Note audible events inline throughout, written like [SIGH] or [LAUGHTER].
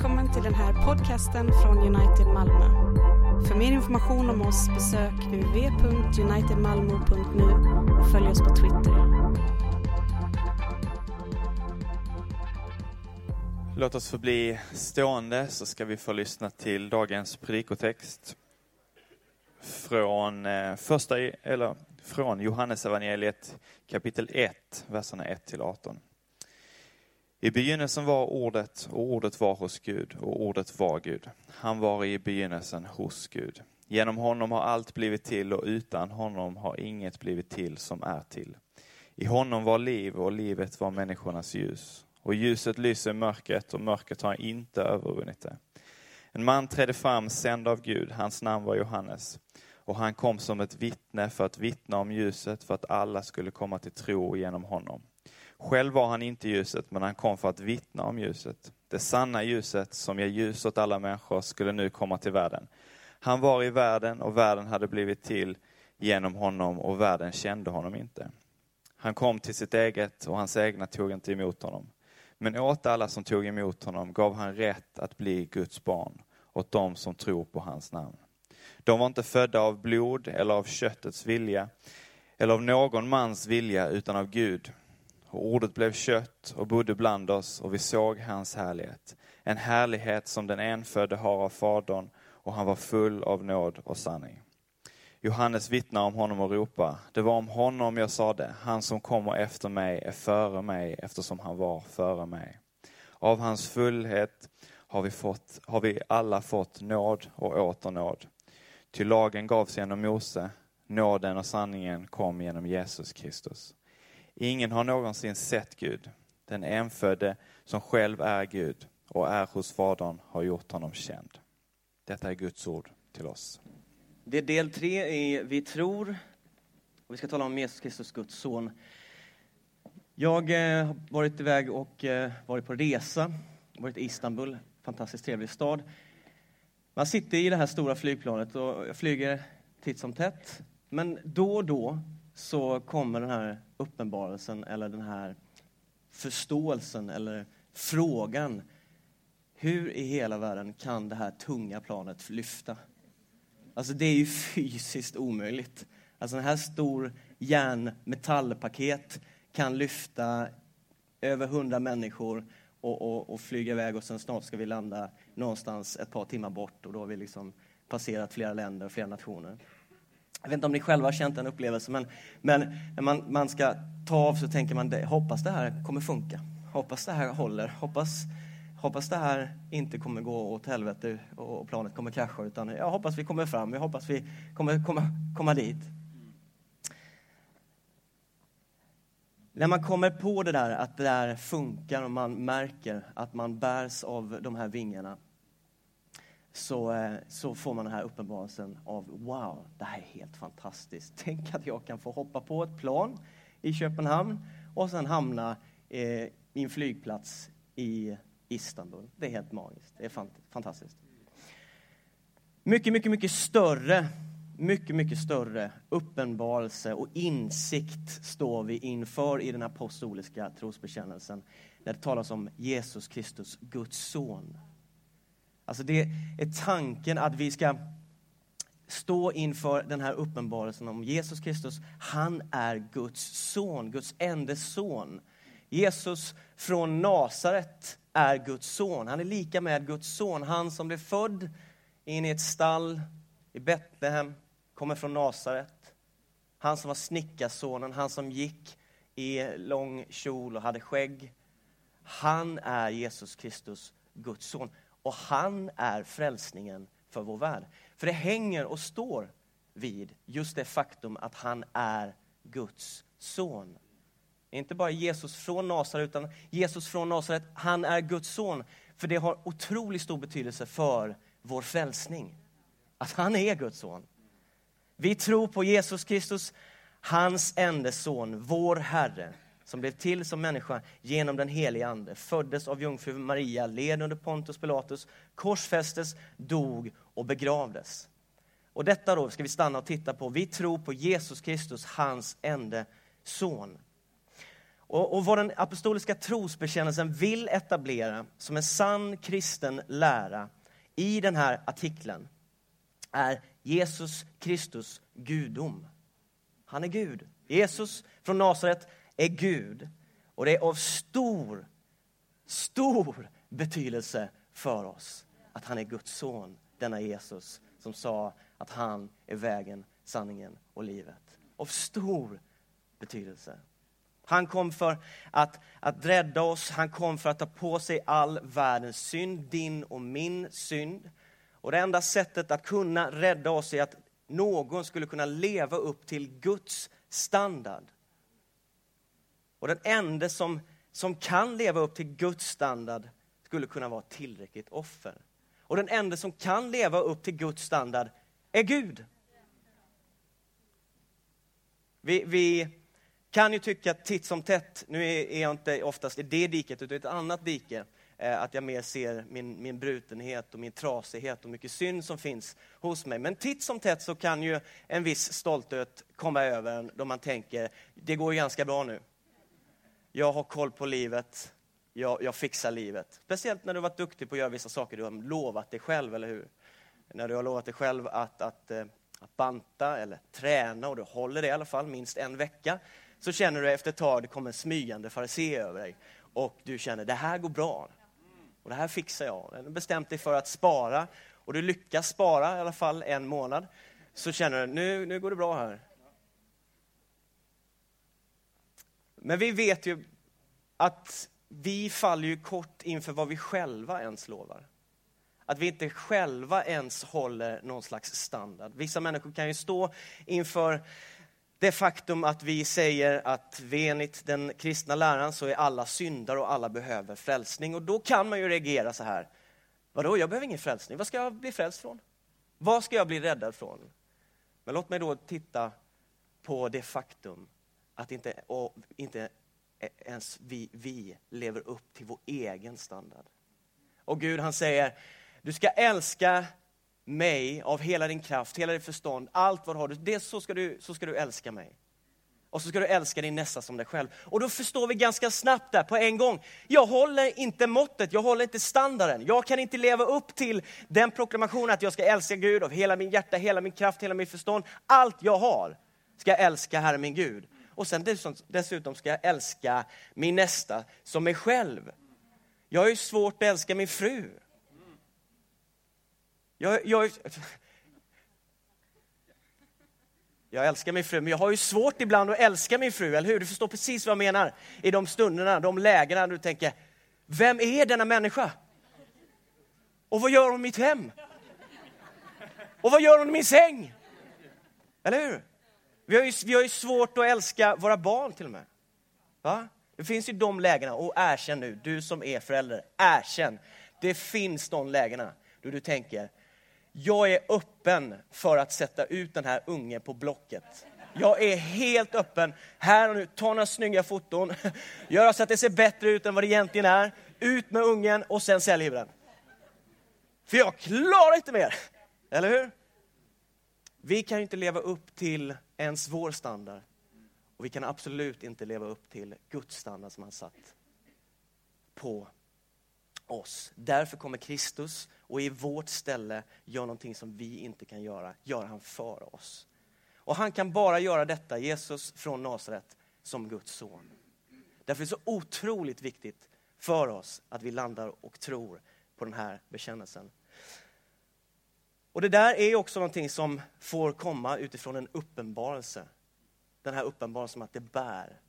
Välkommen till den här podcasten från United Malmö. För mer information om oss besök uv.unitedmalmo.nu och följ oss på Twitter. Låt oss få bli stående så ska vi få lyssna till dagens predikotext från, eh, första, e- eller från Johannesevangeliet kapitel 1, verserna 1 till 18. I begynnelsen var ordet och ordet var hos Gud och ordet var Gud. Han var i begynnelsen hos Gud. Genom honom har allt blivit till och utan honom har inget blivit till som är till. I honom var liv och livet var människornas ljus. Och ljuset lyser i mörkret och mörkret har inte övervunnit det. En man trädde fram sänd av Gud, hans namn var Johannes. Och han kom som ett vittne för att vittna om ljuset för att alla skulle komma till tro genom honom. Själv var han inte ljuset, men han kom för att vittna om ljuset. Det sanna ljuset som ger ljus åt alla människor skulle nu komma till världen. Han var i världen och världen hade blivit till genom honom och världen kände honom inte. Han kom till sitt eget och hans egna tog inte emot honom. Men åt alla som tog emot honom gav han rätt att bli Guds barn, åt dem som tror på hans namn. De var inte födda av blod eller av köttets vilja, eller av någon mans vilja, utan av Gud. Och ordet blev kött och bodde bland oss och vi såg hans härlighet. En härlighet som den enfödde har av Fadern och han var full av nåd och sanning. Johannes vittnar om honom och ropar, det var om honom jag sade, han som kommer efter mig är före mig eftersom han var före mig. Av hans fullhet har vi, fått, har vi alla fått nåd och åter nåd. Ty lagen gavs genom Mose, nåden och sanningen kom genom Jesus Kristus. Ingen har någonsin sett Gud. Den enfödde som själv är Gud och är hos Fadern har gjort honom känd. Detta är Guds ord till oss. Det är del tre i Vi tror. Och vi ska tala om Jesus Kristus, Guds son. Jag eh, har varit iväg och eh, varit på resa. Varit i Istanbul, fantastiskt trevlig stad. Man sitter i det här stora flygplanet och jag flyger titt som tätt. Men då och då så kommer den här uppenbarelsen eller den här förståelsen eller frågan. Hur i hela världen kan det här tunga planet lyfta? Alltså det är ju [LAUGHS] fysiskt omöjligt. Alltså den här stor järnmetallpaket kan lyfta över hundra människor och, och, och, flyga iväg och sen snart ska vi landa någonstans ett par timmar bort och då har vi liksom passerat flera länder och flera nationer. Jag vet inte om ni själva har känt den upplevelsen, men, men när man, man ska ta av så tänker man, det, hoppas det här kommer funka. Hoppas det här håller. Hoppas, hoppas det här inte kommer gå åt helvete och planet kommer krascha, utan jag hoppas vi kommer fram. Jag hoppas vi kommer komma, komma dit. När man kommer på det där, att det där funkar och man märker att man bärs av de här vingarna, så, eh, så får man den här uppenbarelsen av wow, det här är helt fantastiskt. [LAUGHS] Tänk att jag kan få hoppa på ett plan i Köpenhamn och sen hamna eh, i en flygplats i Istanbul. Det är helt magiskt. Det är fantastiskt. Mycket, mycket, mycket större, mycket, mycket större uppenbarelse och insikt står vi inför i den apostoliska trosbekännelsen när det talas om Jesus Kristus, Guds son. Alltså det är tanken att vi ska stå inför den här uppenbarelsen om Jesus Kristus. Han är Guds son, Guds enda son. Jesus från Nasaret är Guds son. Han är lika med Guds son. Han som blev född in i ett stall i Betlehem, kommer från Nasaret. Han som var snickarsonen, han som gick i lång kjol och hade skägg. Han är Jesus Kristus, Guds son. Och han är frälsningen för vår värld. För det hänger och står vid just det faktum att han är Guds son. Inte bara Jesus från Nasaret, utan Jesus från Nasaret, han är Guds son. För det har otroligt stor betydelse för vår frälsning. Att han är Guds son. Vi tror på Jesus Kristus, hans enda son, vår Herre som blev till som människa genom den helige Ande, föddes av jungfru Maria, led under Pontus Pilatus, korsfästes, dog och begravdes. Och detta då ska vi stanna och titta på. Vi tror på Jesus Kristus, hans enda son. Och, och vad den apostoliska trosbekännelsen vill etablera som en sann kristen lära i den här artikeln är Jesus Kristus gudom. Han är Gud. Jesus från Nasaret är Gud. Och det är av stor, stor betydelse för oss att han är Guds son, denna Jesus som sa att han är vägen, sanningen och livet. Av stor betydelse. Han kom för att, att rädda oss, han kom för att ta på sig all världens synd, din och min synd. Och det enda sättet att kunna rädda oss är att någon skulle kunna leva upp till Guds standard. Och den enda som, som kan leva upp till Guds standard skulle kunna vara tillräckligt offer. Och den enda som kan leva upp till Guds standard är Gud. Vi, vi kan ju tycka titt som tätt, nu är jag inte oftast i det diket utan i ett annat dike, eh, att jag mer ser min, min brutenhet och min trasighet och mycket synd som finns hos mig. Men titt som tätt så kan ju en viss stolthet komma över en då man tänker, det går ju ganska bra nu. Jag har koll på livet, jag, jag fixar livet. Speciellt när du varit duktig på att göra vissa saker du har lovat dig själv, eller hur? När du har lovat dig själv att, att, eh, att banta eller träna och du håller det i alla fall minst en vecka, så känner du efter ett tag det kommer en smygande farisé över dig och du känner det här går bra. Och det här fixar jag. Du har bestämt dig för att spara och du lyckas spara i alla fall en månad. Så känner du nu, nu går det bra här. Men vi vet ju att vi faller ju kort inför vad vi själva ens lovar. Att vi inte själva ens håller någon slags standard. Vissa människor kan ju stå inför det faktum att vi säger att vi enligt den kristna läran så är alla syndare och alla behöver frälsning. Och då kan man ju reagera så här. Vadå, jag behöver ingen frälsning. Vad ska jag bli frälst från? Vad ska jag bli räddad från? Men låt mig då titta på det faktum att inte, inte e-, ens vi, vi lever upp till vår egen standard. Och Gud han säger, du ska älska mig av hela din kraft, hela ditt förstånd, allt vad du har. Det, så, ska du, så ska du älska mig. Och så ska du älska din nästa som dig själv. Och då förstår vi ganska snabbt där på en gång. Jag håller inte måttet, jag håller inte standarden. Jag kan inte leva upp till den proklamationen att jag ska älska Gud av hela min hjärta, hela min kraft, hela mitt förstånd. Allt jag har ska jag älska Herre min Gud. Och sen dessutom ska jag älska min nästa som mig själv. Jag har ju svårt att älska min fru. Jag, jag, jag älskar min fru, men jag har ju svårt ibland att älska min fru, eller hur? Du förstår precis vad jag menar. I de stunderna, de lägena du tänker, vem är denna människa? Och vad gör hon i mitt hem? Och vad gör hon i min säng? Eller hur? Vi har ju, vi har ju svårt att älska våra barn till och med. Va? Det finns ju de lägena, och erkänn nu, du som är förälder, erkänn. Det finns de lägena då du tänker, jag är öppen för att sätta ut den här ungen på Blocket. Jag är helt öppen. Här och nu, ta några snygga foton, [LAUGHS] göra så att det ser bättre ut än vad det egentligen är. Ut med ungen och sen säljer vi den. För jag klarar inte mer. Eller hur? Vi kan ju inte leva upp till ens vår standard. Och vi kan absolut inte leva upp till Guds standard som han satt på oss. Därför kommer Kristus och i vårt ställe gör någonting som vi inte kan göra, gör han för oss. Och han kan bara göra detta, Jesus från Nasaret, som Guds son. Därför är det så otroligt viktigt för oss att vi landar och tror på den här bekännelsen. Och det där är också någonting som får komma utifrån en uppenbarelse. Den här uppenbarelsen om att det bär.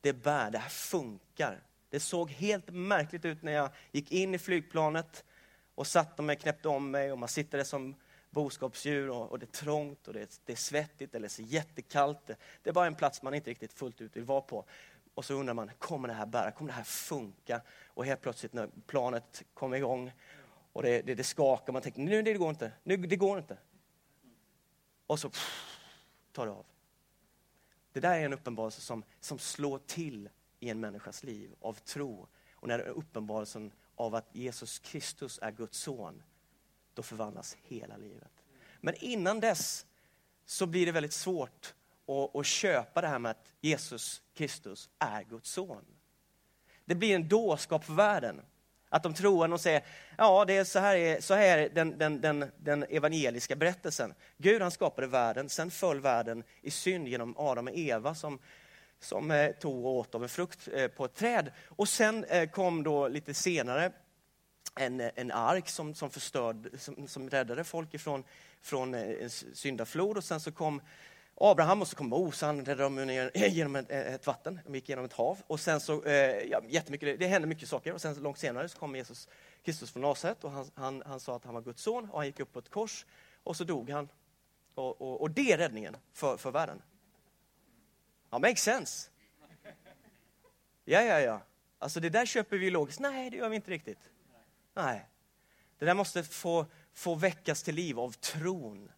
Det bär, det här funkar. Det såg helt märkligt ut när jag gick in i flygplanet och satte mig, knäppte om mig och man sitter där som boskapsdjur och, och, det är trångt och det är, det är svettigt eller så jättekallt. Det, det är bara en plats man inte riktigt fullt ut vill vara på. Och så undrar man, kommer det här bära? Kommer det här funka? Och helt plötsligt när planet kommer igång och det, det, det skakar, man tänker, nu det går inte, nu, det går inte. Och så pff, tar det av. Det där är en uppenbarelse som, som slår till i en människas liv av tro. Och när det är uppenbarelsen av att Jesus Kristus är Guds son, då förvandlas hela livet. Men innan dess så blir det väldigt svårt att, att köpa det här med att Jesus Kristus är Guds son. Det blir en dårskap för världen. Att de troende och säger, ja det är så här, är, så här är den, den, den, den evangeliska berättelsen. Gud han skapade världen, sen föll världen i synd genom Adam och Eva som, som eh, tog och åt av en frukt eh, på ett träd. Och sen eh, kom då lite senare en, en ark som, som, förstörd, som, som räddade folk ifrån från eh, en syndaflod och sen så kom Abraham och oh, så kom Mose, han räddade dem ner eh, genom ett, eh, ett, vatten, de gick genom ett hav. Och sen så, eh, ja, jättemycket, det hände mycket saker och sen långt senare så kom Jesus Kristus från Nasaret och han, han, han, sa att han var Guds son och han gick upp på ett kors och så dog han. Och, och, och det är räddningen för, för världen. Ja, makes sense. Ja, ja, ja. Alltså det där köper vi logiskt. Nej, det gör vi inte riktigt. Nej. Det där måste få, få väckas till liv av tron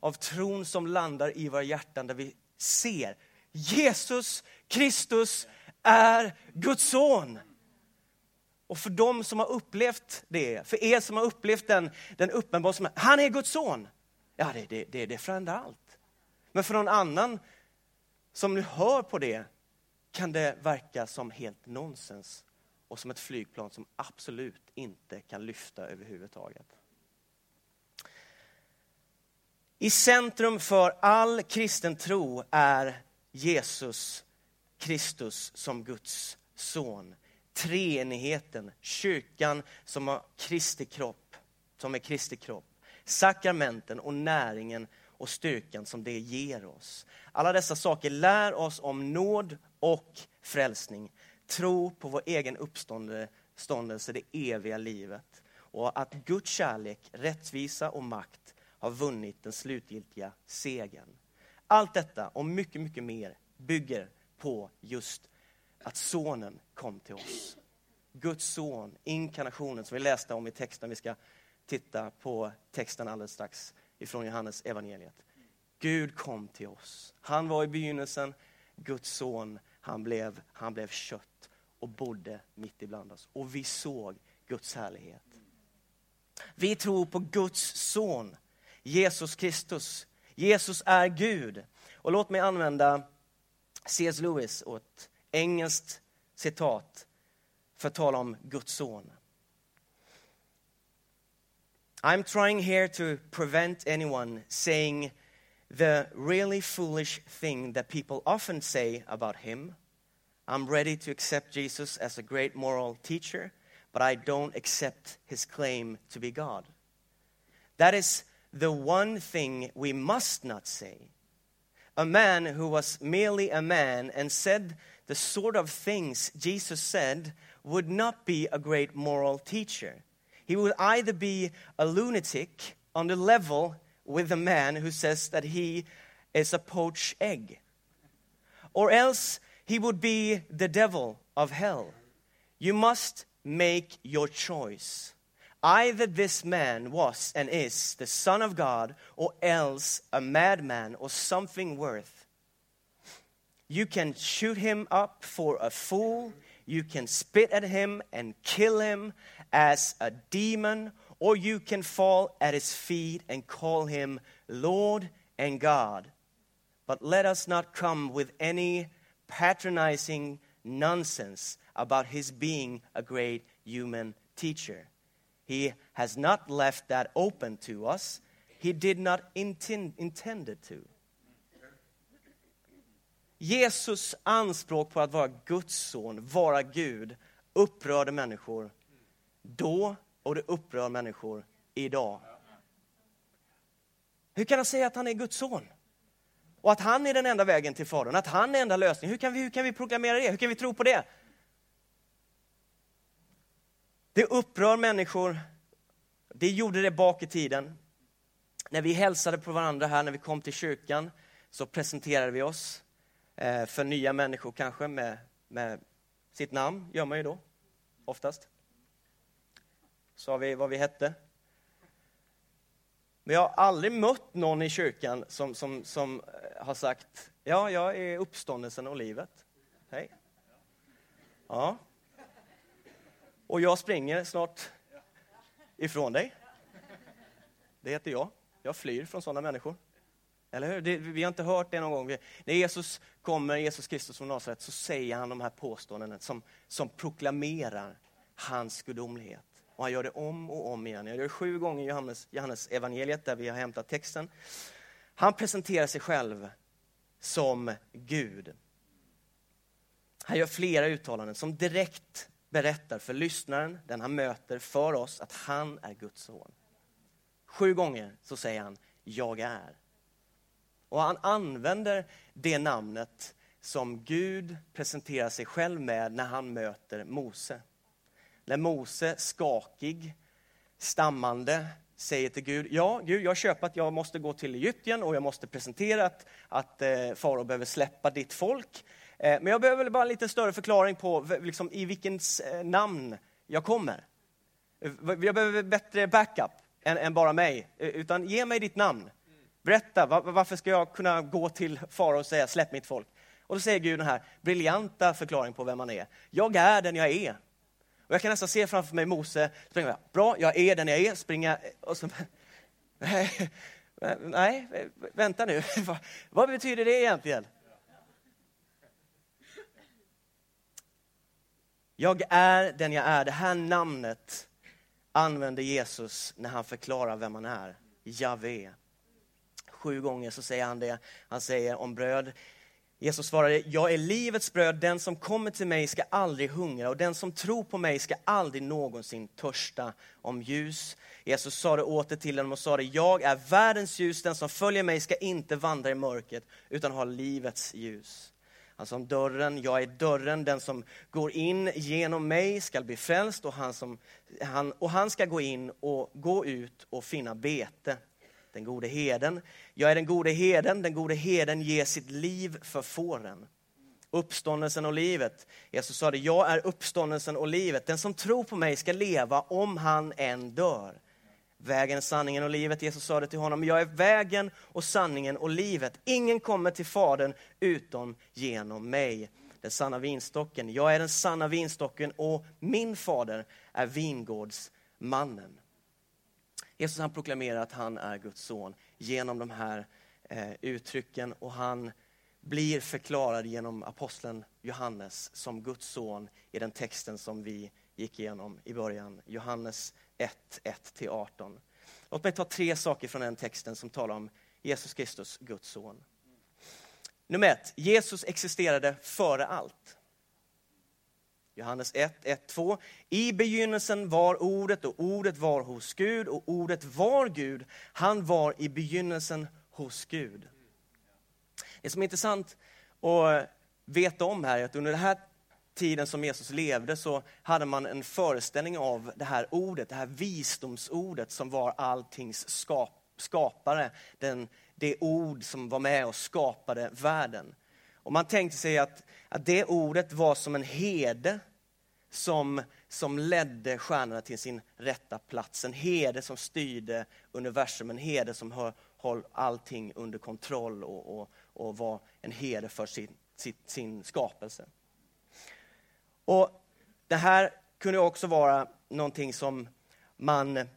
av tron som landar i våra hjärtan där vi ser Jesus Kristus är Guds son. Och för dem som har upplevt det, för er som har upplevt den, den uppenbarelsen, han är Guds son. Ja, det, det, det, det förändrar allt. Men för någon annan som nu hör på det kan det verka som helt nonsens och som ett flygplan som absolut inte kan lyfta överhuvudtaget. I centrum för all kristen tro är Jesus Kristus som Guds son. Treenigheten, kyrkan som har Kristi kropp, som är Kristi kropp. Sakramenten och näringen och styrkan som det ger oss. Alla dessa saker lär oss om nåd och frälsning. Tro på vår egen uppståndelse, det eviga livet. Och att Guds kärlek, rättvisa och makt har vunnit den slutgiltiga segern. Allt detta och mycket, mycket mer bygger på just att sonen kom till oss. Guds son, inkarnationen som vi läste om i texten. Vi ska titta på texten alldeles strax ifrån Johannes evangeliet. Gud kom till oss. Han var i begynnelsen Guds son. Han blev, han blev kött och bodde mitt ibland oss. Och vi såg Guds härlighet. Vi tror på Guds son Jesus Kristus. Jesus är Gud. Och låt mig använda C.S. Lewis och ett engelskt citat för att tala om Guds son. I'm trying here to prevent anyone saying the really foolish thing that people often say about him. I'm ready to accept Jesus as a great moral teacher, but I don't accept his claim to be God. That is the one thing we must not say. A man who was merely a man and said the sort of things Jesus said would not be a great moral teacher. He would either be a lunatic on the level with the man who says that he is a poached egg, or else he would be the devil of hell. You must make your choice. Either this man was and is the Son of God, or else a madman or something worth. You can shoot him up for a fool, you can spit at him and kill him as a demon, or you can fall at his feet and call him Lord and God. But let us not come with any patronizing nonsense about his being a great human teacher. He has not left that open to us. He did not intend, intended to. Jesus anspråk på att vara Guds son, vara Gud, upprörde människor då och det upprör människor idag. Hur kan han säga att han är Guds son? Och att han är den enda vägen till Fadern, att han är enda lösningen. Hur kan vi, hur kan vi proklamera det? Hur kan vi tro på det? Det upprör människor. Det gjorde det bak i tiden. När vi hälsade på varandra här när vi kom till kyrkan så presenterade vi oss eh, för nya människor kanske med, med sitt namn, gör man ju då oftast. Sa vi vad vi hette. Men jag har aldrig mött någon i kyrkan som, som, som eh, har sagt, ja, jag är uppståndelsen och livet. Hej. Ja, och jag springer snart ifrån dig. Det heter jag. Jag flyr från sådana människor. Eller hur? Det, vi har inte hört det någon gång. Vi, när Jesus kommer, Jesus Kristus från Nasaret, så säger han de här påståendena som, som proklamerar hans gudomlighet. Och han gör det om och om igen. Jag gör det sju gånger i Johannes, Johannes evangeliet där vi har hämtat texten. Han presenterar sig själv som Gud. Han gör flera uttalanden som direkt berättar för lyssnaren, den han möter, för oss att han är Guds son. Sju gånger så säger han, jag är. Och han använder det namnet som Gud presenterar sig själv med när han möter Mose. När Mose, skakig, stammande, säger till Gud, ja Gud, jag köper att jag måste gå till Egypten och jag måste presentera att, att eh, farao behöver släppa ditt folk. Eh, men jag behöver bara en lite större förklaring på liksom, i vilkens eh, namn jag kommer. Eh, jag behöver bättre backup än, än, bara mig, utan ge mig ditt namn. Berätta, var, varför ska jag kunna gå till farao och säga släpp mitt folk? Och då säger Gud den här briljanta förklaringen på vem man är. Jag är den jag är. Och jag kan nästan se framför mig Mose, springa, bra, jag är den jag är, springa och så... [LAUGHS] Nej, nej vänta nu, [LAUGHS] vad betyder det egentligen? Jag är den jag är. Det här namnet använder Jesus när han förklarar vem han är. Javé. Sju gånger så säger han det. Han säger om bröd. Jesus svarade, jag är livets bröd, den som kommer till mig ska aldrig hungra och den som tror på mig ska aldrig någonsin törsta om ljus. Jesus sa det åter till honom och sa det, jag är världens ljus, den som följer mig ska inte vandra i mörkret utan ha livets ljus. Han sa om dörren, jag är dörren, den som går in genom mig ska bli frälst och han, som, han, och han ska gå in och gå ut och finna bete den gode heden. Jag är den gode heden, den gode heden ger sitt liv för fåren. Uppståndelsen och livet. Jesus sa det, jag är uppståndelsen och livet. Den som tror på mig ska leva om han än dör. Vägen, sanningen och livet. Jesus sa det till honom, jag är vägen och sanningen och livet. Ingen kommer till Fadern utom genom mig. Den sanna vinstocken. Jag är den sanna vinstocken och min fader är vingårdsmannen. Jesus han proklamerar att han är Guds son genom de här eh, uttrycken och han blir förklarad genom aposteln Johannes som Guds son i den texten som vi gick igenom i början. Johannes 1, 1-18. Låt mig ta tre saker från den texten som talar om Jesus Kristus, Guds son. Nummer ett, Jesus existerade före allt. Johannes 1, 1, 2. I begynnelsen var ordet och ordet var hos Gud och ordet var Gud. Han var i begynnelsen hos Gud. Det som är intressant att veta om här är att under det här tiden som Jesus levde så hade man en föreställning av det här ordet, det här visdomsordet som var alltings skap, skapare. Den, det ord som var med och skapade världen. Och man tänkte sig att, att det ordet var som en herde som, som ledde stjärnorna till sin rätta plats. En herde som styrde universum, en herde som höll, allting under kontroll och, och, och var en herde för sin, sin, sin skapelse. Och Det här kunde också vara någonting som man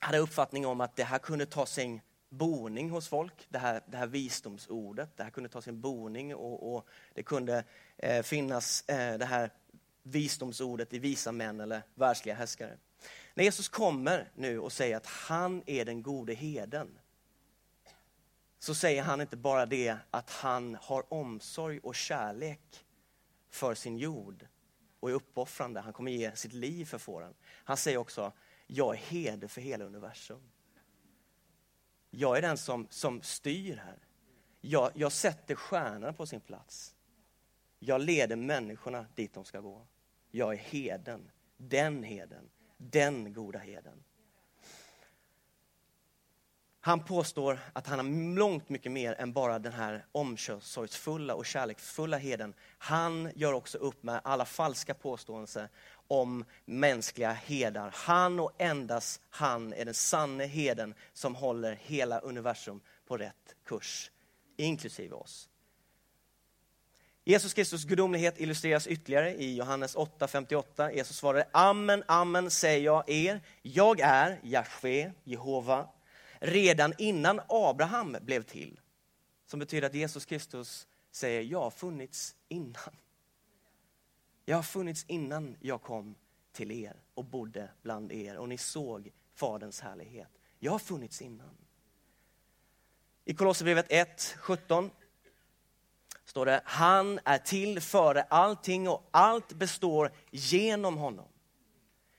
hade uppfattning om att det här kunde ta sin boning hos folk, det här, det här visdomsordet. Det här kunde ta sin boning och, och det kunde eh, finnas eh, det här visdomsordet i visa män eller världsliga härskare. När Jesus kommer nu och säger att han är den gode heden, så säger han inte bara det att han har omsorg och kärlek för sin jord och är uppoffrande. Han kommer ge sitt liv för fåren. Han säger också, jag är herde för hela universum. Jag är den som, som styr här. Jag, jag sätter stjärnorna på sin plats. Jag leder människorna dit de ska gå. Jag är heden, den heden, den goda heden. Han påstår att han har långt mycket mer än bara den här omsorgsfulla och kärleksfulla heden. Han gör också upp med alla falska påståenden om mänskliga herdar. Han och endast han är den sanne heden som håller hela universum på rätt kurs, inklusive oss. Jesus Kristus gudomlighet illustreras ytterligare i Johannes 8.58. Jesus svarade, Amen, amen säger jag er, jag är Jahve, Jehova, redan innan Abraham blev till. Som betyder att Jesus Kristus säger, jag har funnits innan. Jag har funnits innan jag kom till er och bodde bland er och ni såg Faderns härlighet. Jag har funnits innan. I Kolosserbrevet 1, 17 står det, han är till före allting och allt består genom honom.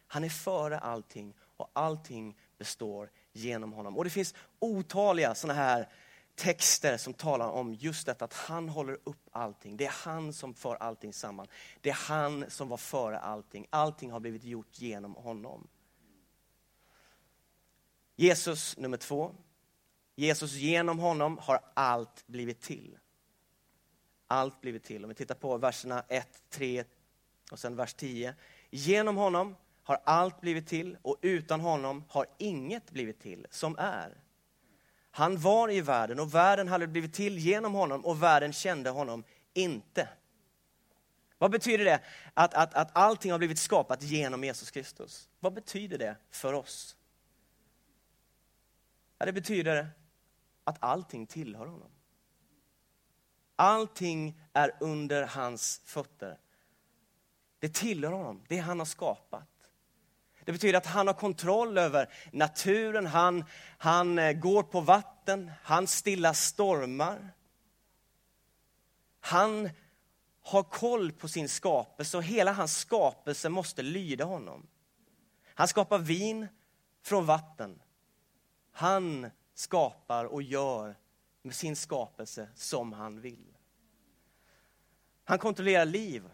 Han är före allting och allting består genom honom. Och det finns otaliga sådana här texter som talar om just detta att han håller upp allting. Det är han som för allting samman. Det är han som var före allting. Allting har blivit gjort genom honom. Jesus nummer två. Jesus genom honom har allt blivit till. Allt blivit till. Om vi tittar på verserna 1, 3 och sen vers 10. Genom honom har allt blivit till och utan honom har inget blivit till som är. Han var i världen och världen hade blivit till genom honom och världen kände honom inte. Vad betyder det att, att, att allting har blivit skapat genom Jesus Kristus? Vad betyder det för oss? Ja, det betyder att allting tillhör honom. Allting är under hans fötter. Det tillhör honom, det han har skapat. Det betyder att han har kontroll över naturen, han, han eh, går på vatten, han stillar stormar. Han har koll på sin skapelse och hela hans skapelse måste lyda honom. Han skapar vin från vatten. Han skapar och gör med sin skapelse som han vill. Han kontrollerar liv.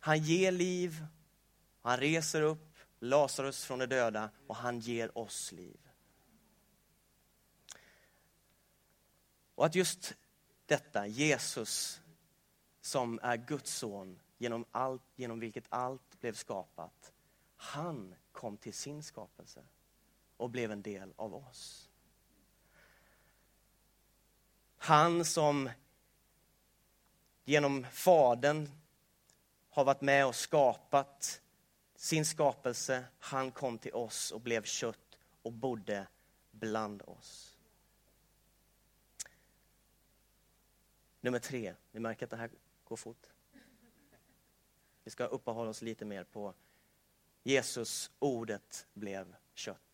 Han ger liv, han reser upp Lazarus från de döda och han ger oss liv. Och att just detta, Jesus som är Guds son genom, allt, genom vilket allt blev skapat, han kom till sin skapelse och blev en del av oss. Han som genom Fadern har varit med och skapat sin skapelse. Han kom till oss och blev kött och bodde bland oss. Nummer tre, ni märker att det här går fort. Vi ska uppehålla oss lite mer på Jesus, ordet blev kött.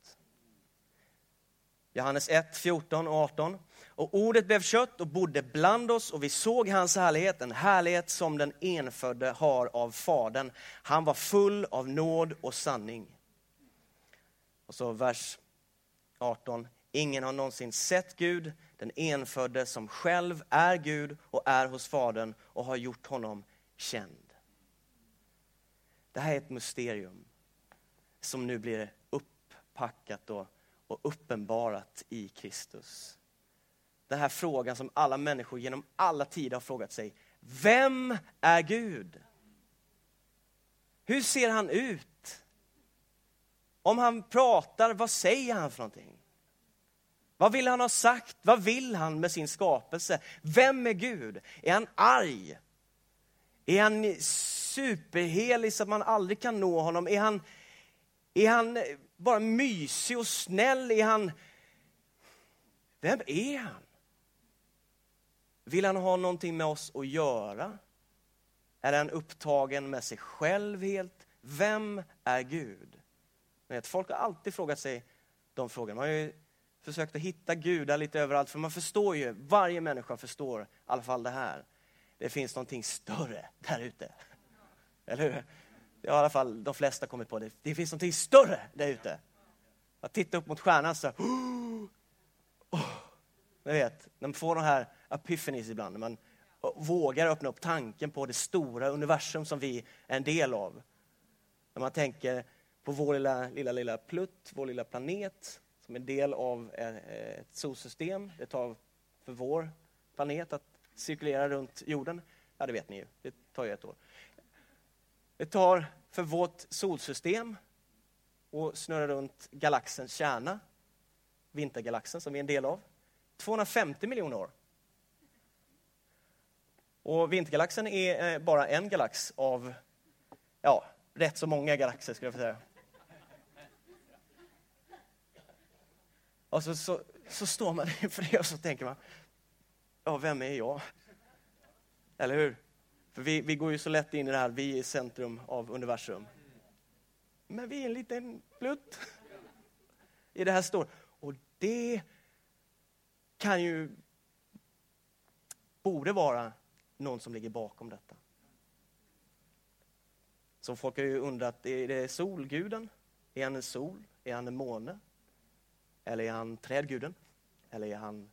Johannes 1, 14 och 18. Och ordet blev kött och bodde bland oss och vi såg hans härlighet, en härlighet som den enfödde har av Fadern. Han var full av nåd och sanning. Och så vers 18. Ingen har någonsin sett Gud, den enfödde som själv är Gud och är hos Fadern och har gjort honom känd. Det här är ett mysterium som nu blir upppackat och, och uppenbarat i Kristus den här frågan som alla människor genom alla tider har frågat sig. Vem är Gud? Hur ser han ut? Om han pratar, vad säger han för någonting? Vad vill han ha sagt? Vad vill han med sin skapelse? Vem är Gud? Är han arg? Är han superhelig så att man aldrig kan nå honom? Är han, är han bara mysig och snäll? Är han... Vem är han? Vill han ha någonting med oss att göra? Är han upptagen med sig själv helt? Vem är Gud? Vet, folk har alltid frågat sig de frågorna. Man har ju försökt att hitta gudar lite överallt, för man förstår ju, varje människa förstår i alla fall det här. Det finns någonting större där ute. Eller hur? Det har i alla fall de flesta kommit på. Det, det finns någonting större där ute. Att titta upp mot stjärnan så... Oh, [GASPS] ni vet, när man får de här epiphanies ibland, när man vågar öppna upp tanken på det stora universum som vi är en del av. När man tänker på vår lilla, lilla, lilla plutt, vår lilla planet, som är en del av eh, eh, ett solsystem. Det tar för vår planet att cirkulera runt jorden. Ja, det vet ni ju. Det tar ju ett år. Det tar för vårt solsystem och snurra runt galaxens kärna, vintergalaxen som vi är en del av, 250 miljoner år. Och vintergalaxen är eh, bara en galax av, ja, rätt så många galaxer skulle jag säga. Och så, så, så står man [LAUGHS] inför det och så tänker man, ja, vem är jag? Eller hur? För vi, vi går ju så lätt in i det här, vi är centrum av universum. Men vi är en liten plutt i det här står. Och det kan ju, borde vara någon som ligger bakom detta. Så folk har ju undrat, är det solguden? Är han en sol? Är han en måne? Eller är han trädguden? Eller är han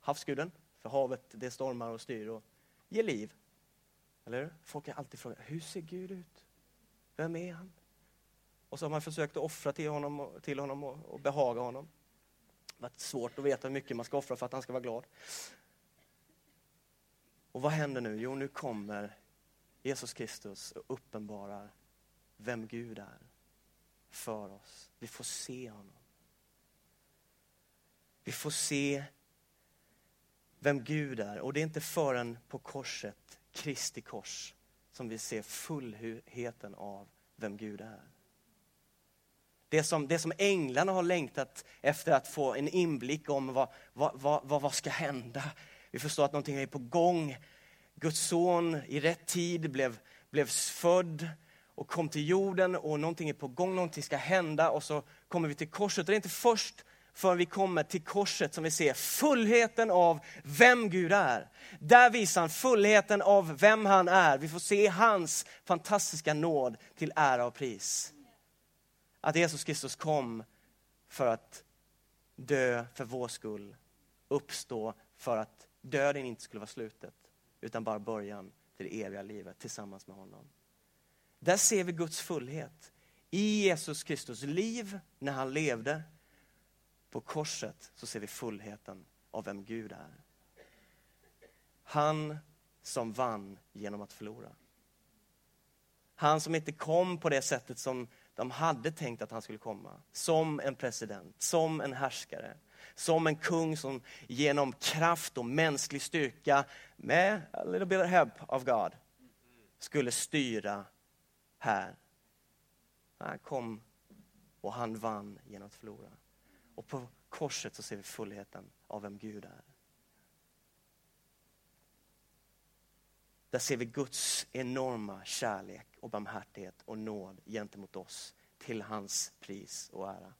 havsguden? För havet det stormar och styr och ger liv. Eller hur? Folk har alltid frågat, hur ser Gud ut? Vem är han? Och så har man försökt att offra till honom, till honom och, och behaga honom. Det har varit svårt att veta hur mycket man ska offra för att han ska vara glad. Och vad händer nu? Jo, nu kommer Jesus Kristus och uppenbarar vem Gud är för oss. Vi får se honom. Vi får se vem Gud är. Och det är inte förrän på korset, Kristi kors, som vi ser fullheten av vem Gud är. Det som, det som änglarna har längtat efter att få en inblick om vad, vad, vad, vad ska hända. Vi förstår att någonting är på gång. Guds son i rätt tid blev, blev född och kom till jorden och någonting är på gång, någonting ska hända och så kommer vi till korset. det är inte först förrän vi kommer till korset som vi ser fullheten av vem Gud är. Där visar han fullheten av vem han är. Vi får se hans fantastiska nåd till ära och pris. Att Jesus Kristus kom för att dö för vår skull, uppstå för att döden inte skulle vara slutet, utan bara början till det eviga livet tillsammans med honom. Där ser vi Guds fullhet. I Jesus Kristus liv, när han levde, på korset så ser vi fullheten av vem Gud är. Han som vann genom att förlora. Han som inte kom på det sättet som de hade tänkt att han skulle komma. Som en president, som en härskare, som en kung som genom kraft och mänsklig styrka med a little bit of help of God skulle styra här. Han kom och han vann genom att förlora. Och på korset så ser vi fullheten av vem Gud är. Där ser vi Guds enorma kärlek och barmhärtighet och nåd gentemot oss till hans pris och ära.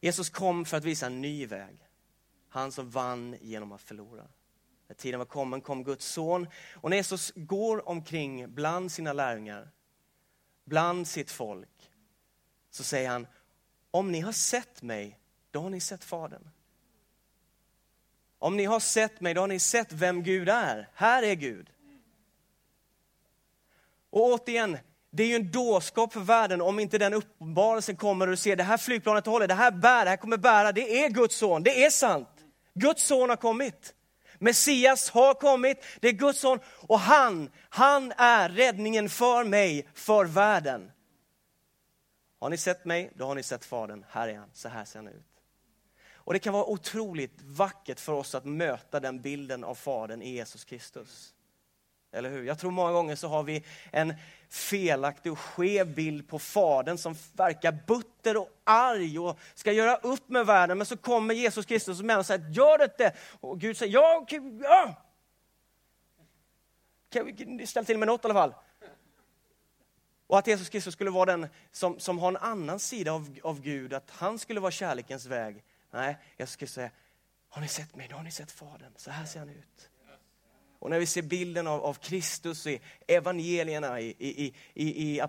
Jesus kom för att visa en ny väg. Han som vann genom att förlora. När tiden var kommen kom Guds son. Och när Jesus går omkring bland sina lärjungar, bland sitt folk, så säger han, om ni har sett mig, då har ni sett Fadern. Om ni har sett mig, då har ni sett vem Gud är. Här är Gud. Och återigen, det är ju en dåskap för världen om inte den uppenbarelsen kommer och du ser det här flygplanet håller, det här bär, det här kommer bära, det är Guds son, det är sant. Guds son har kommit. Messias har kommit, det är Guds son och han, han är räddningen för mig, för världen. Har ni sett mig, då har ni sett Fadern. Här är han, så här ser han ut. Och det kan vara otroligt vackert för oss att möta den bilden av Fadern i Jesus Kristus. Eller hur? Jag tror många gånger så har vi en felaktig och skev bild på Fadern som verkar butter och arg och ska göra upp med världen. Men så kommer Jesus Kristus och säger, gör det inte! Och Gud säger, ja, ja! Kan vi ställa till med något i alla fall? Och att Jesus Kristus skulle vara den som, som har en annan sida av, av Gud, att han skulle vara kärlekens väg. Nej, Jesus Kristus säger, har ni sett mig, då har ni sett Fadern. Så här ser han ut. Och när vi ser bilden av, av Kristus i evangelierna, i, i, i, i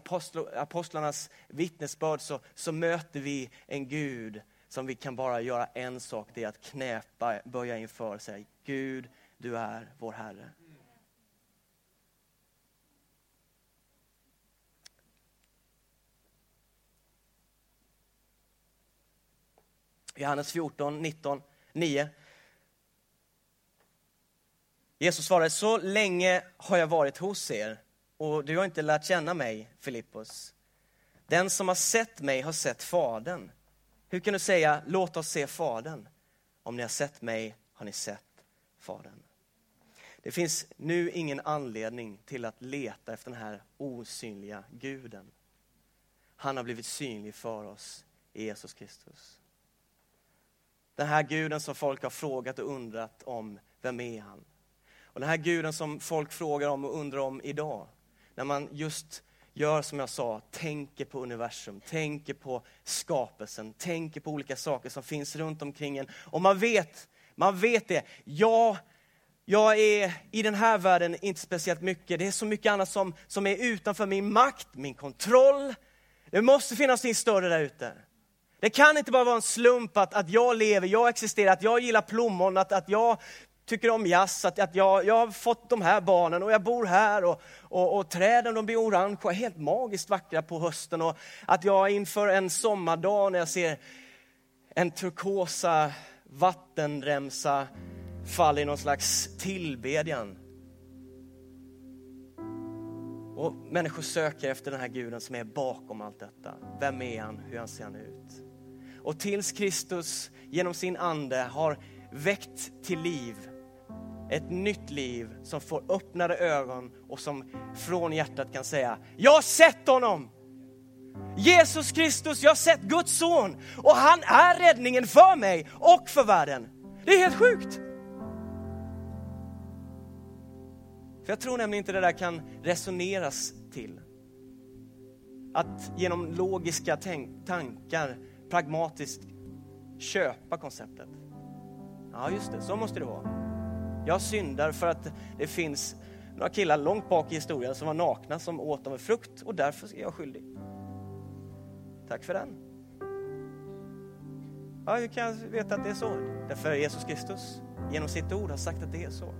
apostlarnas vittnesbörd, så, så möter vi en Gud som vi kan bara göra en sak, det är att knäpa, böja inför och säga, Gud, du är vår Herre. Johannes 14, 19, 9. Jesus svarade, så länge har jag varit hos er och du har inte lärt känna mig, Filippus. Den som har sett mig har sett Fadern. Hur kan du säga, låt oss se Fadern? Om ni har sett mig har ni sett Fadern. Det finns nu ingen anledning till att leta efter den här osynliga guden. Han har blivit synlig för oss i Jesus Kristus. Den här guden som folk har frågat och undrat om, vem är han? Och den här guden som folk frågar om och undrar om idag. När man just gör som jag sa, tänker på universum, tänker på skapelsen, tänker på olika saker som finns runt omkring en. Och man vet, man vet det, jag, jag är i den här världen inte speciellt mycket. Det är så mycket annat som, som är utanför min makt, min kontroll. Det måste finnas något större där ute. Det kan inte bara vara en slump att, att jag lever, jag existerar, att jag gillar plommon, att, att jag tycker om jazz, att, att jag, jag har fått de här barnen och jag bor här och, och, och träden de blir orangea, helt magiskt vackra på hösten och att jag inför en sommardag när jag ser en turkosa vattenremsa falla i någon slags tillbedjan. Och människor söker efter den här guden som är bakom allt detta. Vem är han? Hur han ser han ut? Och tills Kristus genom sin ande har väckt till liv ett nytt liv som får öppnade ögon och som från hjärtat kan säga, jag har sett honom! Jesus Kristus, jag har sett Guds son och han är räddningen för mig och för världen. Det är helt sjukt! För jag tror nämligen inte det där kan resoneras till. Att genom logiska tankar pragmatiskt köpa konceptet. Ja, just det, så måste det vara. Jag syndar för att det finns några killar långt bak i historien som var nakna som åt av en frukt och därför är jag skyldig. Tack för den. Ja, hur kan jag veta att det är så? Därför Jesus Kristus genom sitt ord har sagt att det är så.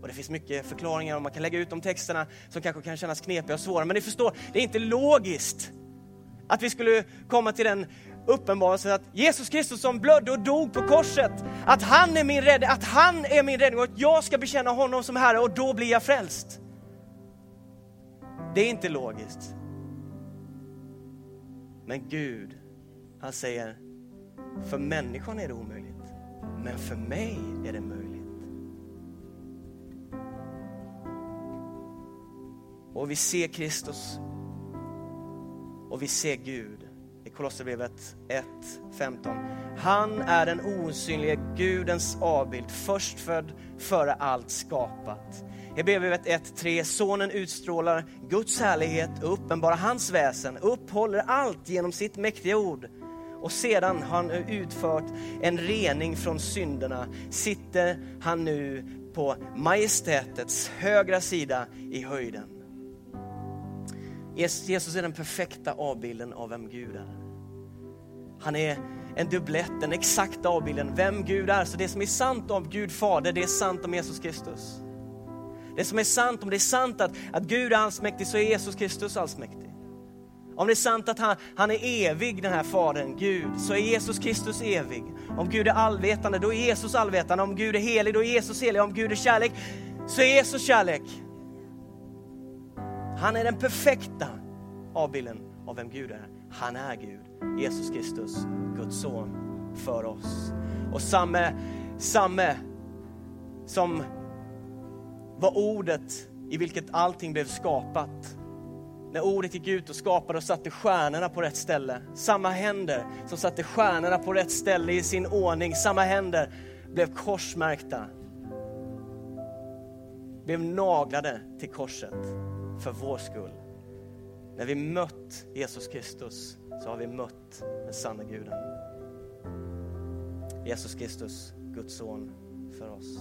Och det finns mycket förklaringar och man kan lägga ut de texterna som kanske kan kännas knepiga och svåra. Men ni förstår, det är inte logiskt att vi skulle komma till den uppenbarelsen att Jesus Kristus som blödde och dog på korset, att han är min räddning, att han är min räddning och att jag ska bekänna honom som Herre och då blir jag frälst. Det är inte logiskt. Men Gud, han säger, för människan är det omöjligt, men för mig är det möjligt. Och vi ser Kristus och vi ser Gud i Kolosserbrevet 1.15. Han är den osynlige Gudens avbild, förstfödd före allt skapat. Hebreerbrevet 1.3. Sonen utstrålar Guds härlighet och uppenbarar hans väsen, upphåller allt genom sitt mäktiga ord. Och sedan har han utfört en rening från synderna, sitter han nu på majestätets högra sida i höjden. Jesus är den perfekta avbilden av vem Gud är. Han är en dubblett, den exakta avbilden vem Gud är. Så det som är sant om Gud Fader, det är sant om Jesus Kristus. Det som är sant, om det är sant att, att Gud är allsmäktig så är Jesus Kristus allsmäktig. Om det är sant att han, han är evig, den här Fadern, Gud, så är Jesus Kristus evig. Om Gud är allvetande, då är Jesus allvetande. Om Gud är helig, då är Jesus helig. Om Gud är kärlek, så är Jesus kärlek. Han är den perfekta avbilden av vem Gud är. Han är Gud. Jesus Kristus, Guds son, för oss. Och samme, samme som var ordet i vilket allting blev skapat. När ordet gick ut och skapade och satte stjärnorna på rätt ställe. Samma händer som satte stjärnorna på rätt ställe i sin ordning, samma händer blev korsmärkta. Blev naglade till korset för vår skull. När vi mött Jesus Kristus så har vi mött den sanna guden. Jesus Kristus, Guds son för oss.